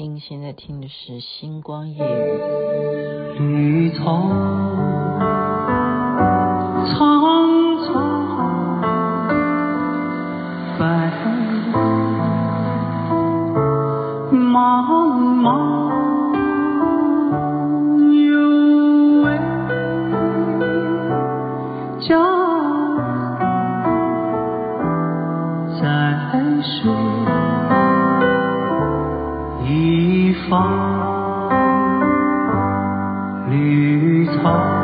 您现在听的是《星光夜雨》。绿草绿草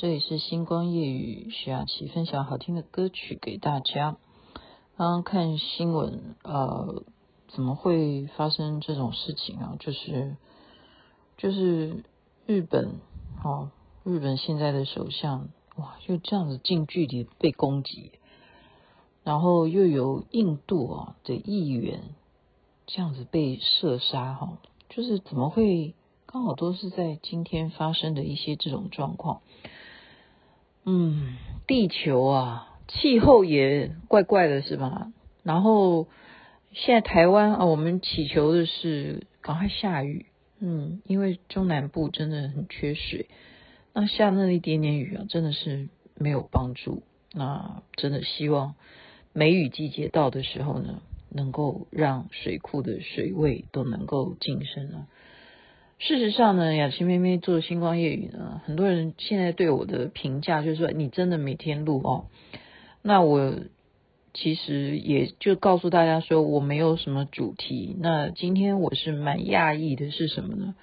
这里是星光夜语，徐雅琪分享好听的歌曲给大家。刚刚看新闻，呃，怎么会发生这种事情啊？就是就是日本，哦，日本现在的首相，哇，就这样子近距离被攻击，然后又有印度啊的议员这样子被射杀，哈，就是怎么会？刚好都是在今天发生的一些这种状况，嗯，地球啊，气候也怪怪的，是吧？然后现在台湾啊，我们祈求的是赶快下雨，嗯，因为中南部真的很缺水，那下那一点点雨啊，真的是没有帮助。那真的希望梅雨季节到的时候呢，能够让水库的水位都能够晋升啊。事实上呢，雅琪妹妹做星光夜语呢，很多人现在对我的评价就是说，你真的每天录哦。那我其实也就告诉大家说，我没有什么主题。那今天我是蛮讶异的，是什么呢？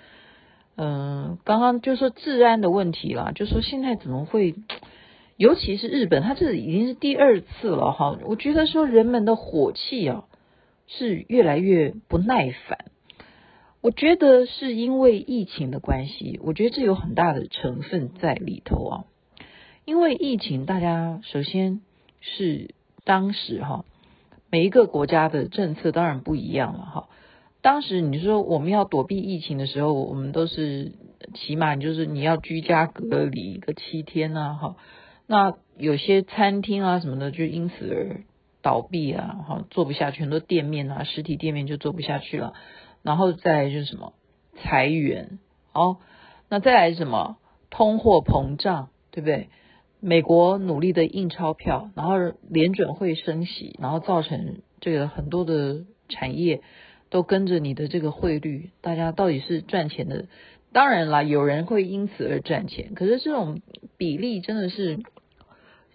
嗯、刚刚就说治安的问题啦，就说现在怎么会，尤其是日本，它这已经是第二次了哈。我觉得说人们的火气啊，是越来越不耐烦。我觉得是因为疫情的关系，我觉得这有很大的成分在里头啊。因为疫情，大家首先是当时哈，每一个国家的政策当然不一样了哈。当时你说我们要躲避疫情的时候，我们都是起码就是你要居家隔离个七天呐哈。那有些餐厅啊什么的就因此而倒闭啊，哈，做不下去，很多店面啊，实体店面就做不下去了。然后再来就是什么裁员，哦，那再来什么通货膨胀，对不对？美国努力的印钞票，然后联准会升息，然后造成这个很多的产业都跟着你的这个汇率，大家到底是赚钱的？当然啦，有人会因此而赚钱，可是这种比例真的是。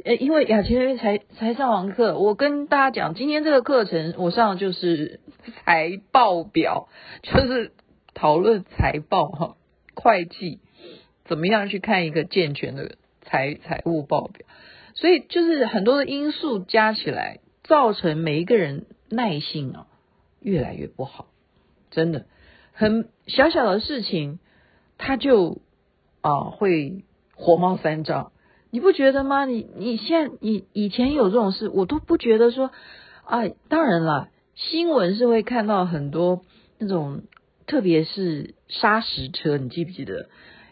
诶，因为雅琪才才上完课，我跟大家讲，今天这个课程我上的就是财报表，就是讨论财报哈，会计怎么样去看一个健全的财财务报表，所以就是很多的因素加起来，造成每一个人耐性啊越来越不好，真的很小小的事情，他就啊会火冒三丈。你不觉得吗？你你现在你以前有这种事，我都不觉得说，啊，当然了，新闻是会看到很多那种，特别是砂石车，你记不记得？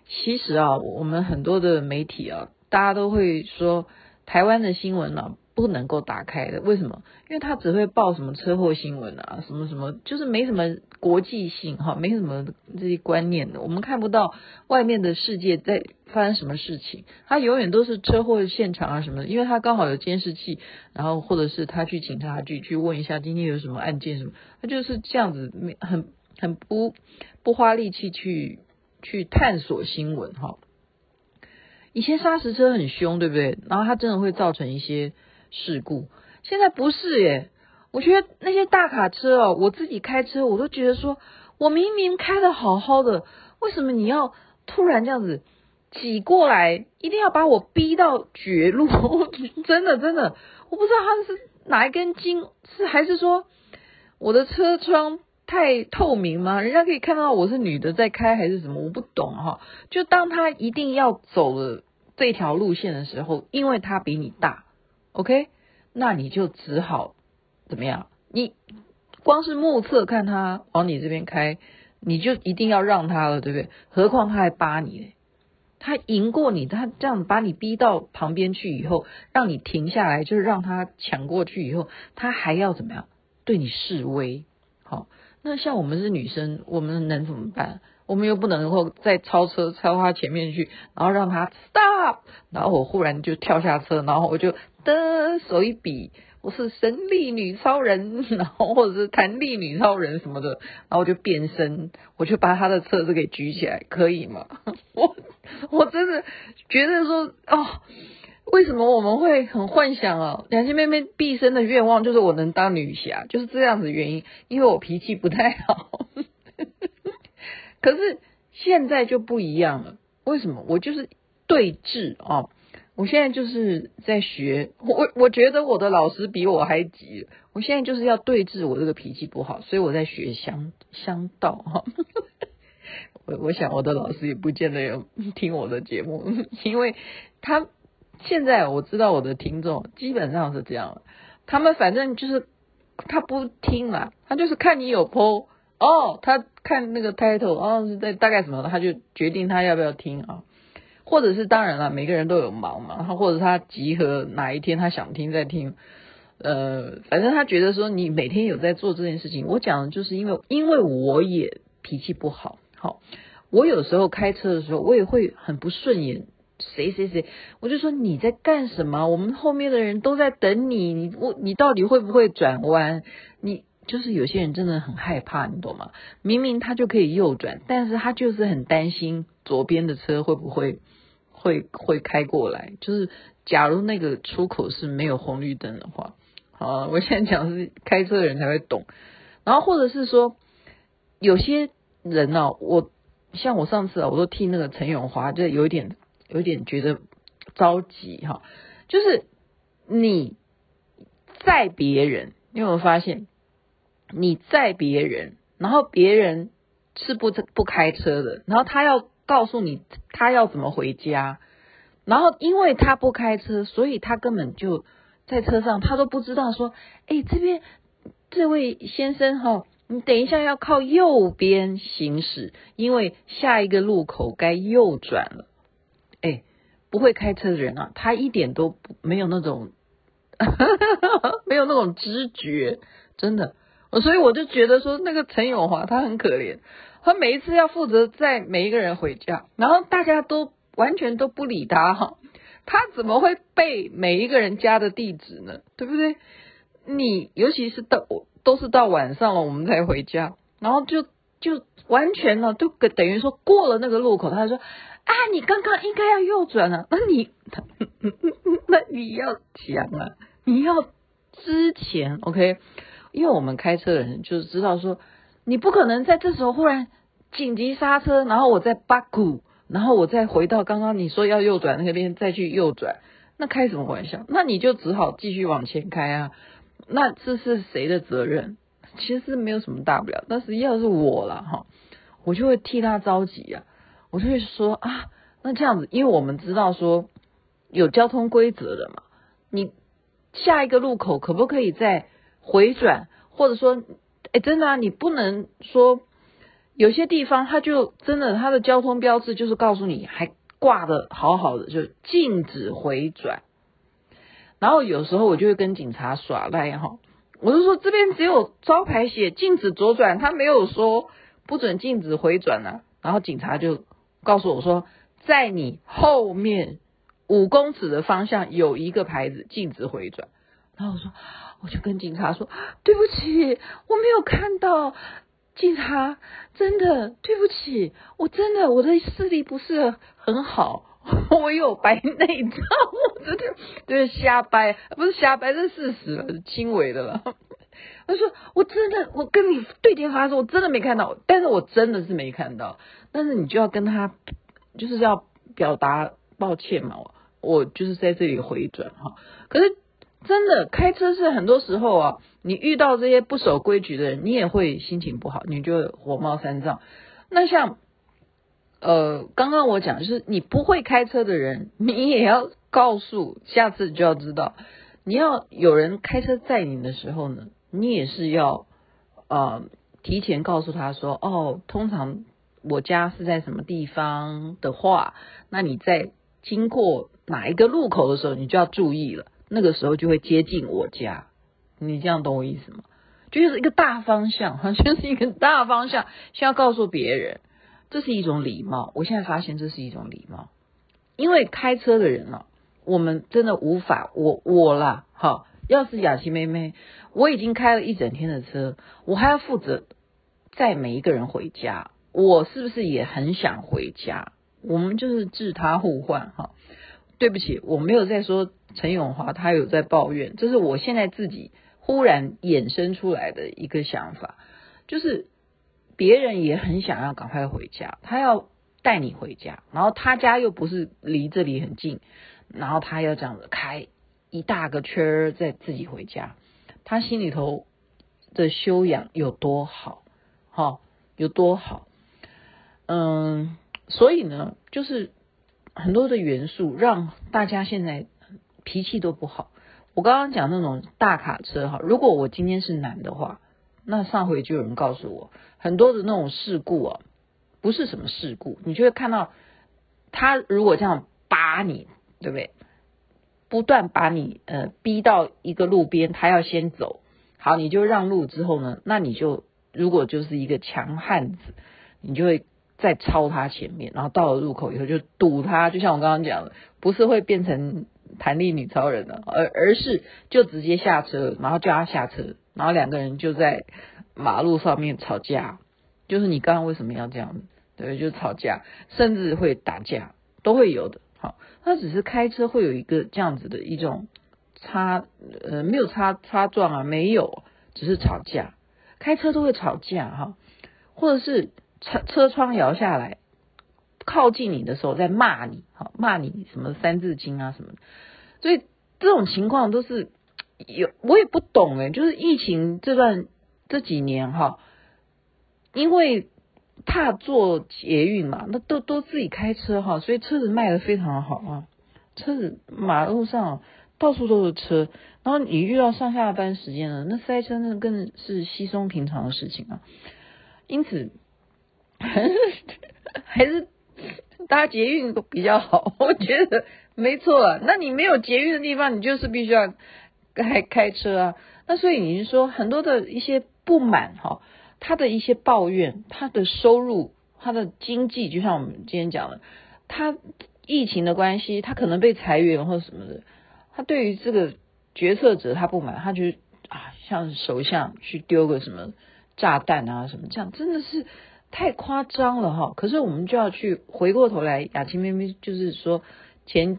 其实啊，我们很多的媒体啊，大家都会说台湾的新闻啊。不能够打开的，为什么？因为他只会报什么车祸新闻啊，什么什么，就是没什么国际性哈，没什么这些观念的。我们看不到外面的世界在发生什么事情，他永远都是车祸现场啊什么的，因为他刚好有监视器，然后或者是他去警察局去问一下今天有什么案件什么，他就是这样子，很很不不花力气去去探索新闻哈。以前砂石车很凶，对不对？然后他真的会造成一些。事故现在不是耶，我觉得那些大卡车哦，我自己开车我都觉得说，我明明开的好好的，为什么你要突然这样子挤过来，一定要把我逼到绝路？真的真的，我不知道他是哪一根筋，是还是说我的车窗太透明吗？人家可以看到我是女的在开还是什么？我不懂哈。就当他一定要走了这条路线的时候，因为他比你大。OK，那你就只好怎么样？你光是目测看他往你这边开，你就一定要让他了，对不对？何况他还扒你，他赢过你，他这样把你逼到旁边去以后，让你停下来，就是让他抢过去以后，他还要怎么样？对你示威。好，那像我们是女生，我们能怎么办？我们又不能够再超车超他前面去，然后让他 stop，然后我忽然就跳下车，然后我就。的手一比，我是神力女超人，然后或者是弹力女超人什么的，然后我就变身，我就把他的车子给举起来，可以吗？我我真的觉得说，哦，为什么我们会很幻想啊？两千妹妹毕生的愿望就是我能当女侠，就是这样子原因，因为我脾气不太好。可是现在就不一样了，为什么？我就是对峙啊。我现在就是在学，我我觉得我的老师比我还急。我现在就是要对峙我这个脾气不好，所以我在学香香道哈。我我想我的老师也不见得有听我的节目，因为他现在我知道我的听众基本上是这样，他们反正就是他不听啦，他就是看你有 po 哦，他看那个 title 哦是在大概什么，他就决定他要不要听啊。或者是当然了，每个人都有忙嘛，他或者他集合哪一天他想听再听，呃，反正他觉得说你每天有在做这件事情，我讲的就是因为因为我也脾气不好，好，我有时候开车的时候我也会很不顺眼，谁谁谁，我就说你在干什么？我们后面的人都在等你，你我你到底会不会转弯？你就是有些人真的很害怕，你懂吗？明明他就可以右转，但是他就是很担心左边的车会不会。会会开过来，就是假如那个出口是没有红绿灯的话，好，我现在讲是开车的人才会懂。然后或者是说，有些人呢、啊，我像我上次啊，我都替那个陈永华，就有一点有点觉得着急哈。就是你在别人，你有没有发现你载别人，然后别人是不不开车的，然后他要。告诉你他要怎么回家，然后因为他不开车，所以他根本就在车上，他都不知道说，哎，这边这位先生哈，你等一下要靠右边行驶，因为下一个路口该右转了。哎，不会开车的人啊，他一点都不没有那种，没有那种知觉，真的，所以我就觉得说，那个陈永华他很可怜。他每一次要负责载每一个人回家，然后大家都完全都不理他哈，他怎么会背每一个人家的地址呢？对不对？你尤其是到都是到晚上了，我们才回家，然后就就完全了，都等于说过了那个路口，他说啊，你刚刚应该要右转啊，那你 那你要讲啊，你要之前 OK，因为我们开车的人就是知道说。你不可能在这时候忽然紧急刹车，然后我再八股，然后我再回到刚刚你说要右转那个边再去右转，那开什么玩笑？那你就只好继续往前开啊。那这是谁的责任？其实没有什么大不了。但是要是我了哈，我就会替他着急啊。我就会说啊，那这样子，因为我们知道说有交通规则的嘛，你下一个路口可不可以再回转，或者说？哎，真的啊，你不能说有些地方它就真的它的交通标志就是告诉你还挂的好好的，就禁止回转。然后有时候我就会跟警察耍赖哈，我就说这边只有招牌写禁止左转，他没有说不准禁止回转啊。然后警察就告诉我说，在你后面五公尺的方向有一个牌子禁止回转。然后我说，我就跟警察说，对不起，我没有看到。警察，真的对不起，我真的我的视力不是很好，我有白内障，我真的对瞎掰，不是瞎掰，是事实了，轻微的了。他说我真的，我跟你对电话说，我真的没看到，但是我真的是没看到，但是你就要跟他，就是要表达抱歉嘛，我我就是在这里回转哈，可是。真的开车是很多时候啊，你遇到这些不守规矩的人，你也会心情不好，你就火冒三丈。那像呃，刚刚我讲就是你不会开车的人，你也要告诉，下次就要知道，你要有人开车载你的时候呢，你也是要呃提前告诉他说，哦，通常我家是在什么地方的话，那你在经过哪一个路口的时候，你就要注意了。那个时候就会接近我家，你这样懂我意思吗？就是一个大方向，好像是一个大方向，先要告诉别人，这是一种礼貌。我现在发现这是一种礼貌，因为开车的人呢，我们真的无法，我我啦，哈，要是雅琪妹妹，我已经开了一整天的车，我还要负责载每一个人回家，我是不是也很想回家？我们就是置他互换，哈。对不起，我没有在说陈永华，他有在抱怨，这是我现在自己忽然衍生出来的一个想法，就是别人也很想要赶快回家，他要带你回家，然后他家又不是离这里很近，然后他要这样子开一大个圈儿再自己回家，他心里头的修养有多好，哈，有多好，嗯，所以呢，就是。很多的元素让大家现在脾气都不好。我刚刚讲那种大卡车哈，如果我今天是男的话，那上回就有人告诉我，很多的那种事故啊，不是什么事故，你就会看到他如果这样扒你，对不对？不断把你呃逼到一个路边，他要先走，好，你就让路之后呢，那你就如果就是一个强汉子，你就会。再超他前面，然后到了入口以后就堵他，就像我刚刚讲的，不是会变成弹力女超人的，而而是就直接下车，然后叫他下车，然后两个人就在马路上面吵架，就是你刚刚为什么要这样？对，就吵架，甚至会打架，都会有的。好，他只是开车会有一个这样子的一种擦，呃，没有擦擦撞啊，没有，只是吵架，开车都会吵架哈，或者是。车车窗摇下来，靠近你的时候在骂你，好骂你什么三字经啊什么的，所以这种情况都是有，我也不懂诶，就是疫情这段这几年哈，因为怕坐捷运嘛，那都都自己开车哈，所以车子卖的非常好啊，车子马路上到处都是车，然后你遇到上下班时间了，那塞车那更是稀松平常的事情啊，因此。还 是还是搭捷运都比较好，我觉得没错啊。那你没有捷运的地方，你就是必须要开开车啊。那所以你是说很多的一些不满哈，他的一些抱怨，他的收入，他的经济，就像我们今天讲的，他疫情的关系，他可能被裁员或者什么的，他对于这个决策者他不满，他就啊，像首相去丢个什么炸弹啊什么这样，真的是。太夸张了哈！可是我们就要去回过头来，雅琪妹妹就是说前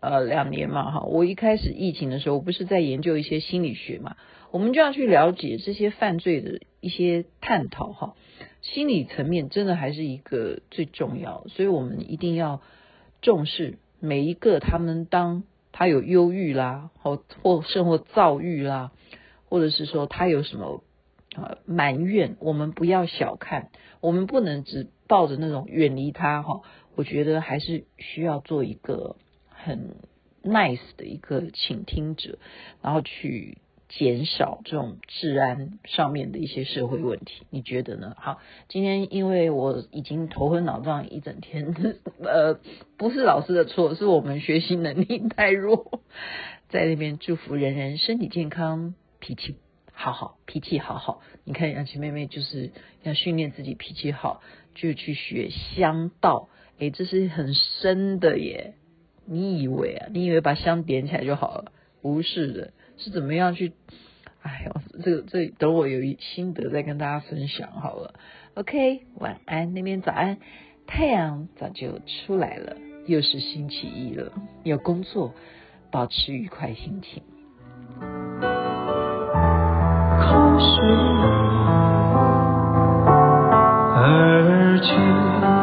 呃两年嘛哈，我一开始疫情的时候，我不是在研究一些心理学嘛，我们就要去了解这些犯罪的一些探讨哈，心理层面真的还是一个最重要，所以我们一定要重视每一个他们当他有忧郁啦，或或生活躁郁啦，或者是说他有什么。埋怨我们不要小看，我们不能只抱着那种远离他哈。我觉得还是需要做一个很 nice 的一个倾听者，然后去减少这种治安上面的一些社会问题，你觉得呢？好，今天因为我已经头昏脑胀一整天，呃，不是老师的错，是我们学习能力太弱，在那边祝福人人身体健康，脾气好好，脾气好好。你看杨琪妹妹就是要训练自己脾气好，就去学香道，诶，这是很深的耶。你以为啊？你以为把香点起来就好了？不是的。是怎么样去？哎呦，这个这、等我有一心得再跟大家分享好了。OK，晚安，那边早安，太阳早就出来了，又是星期一了。有工作，保持愉快心情。口水而去。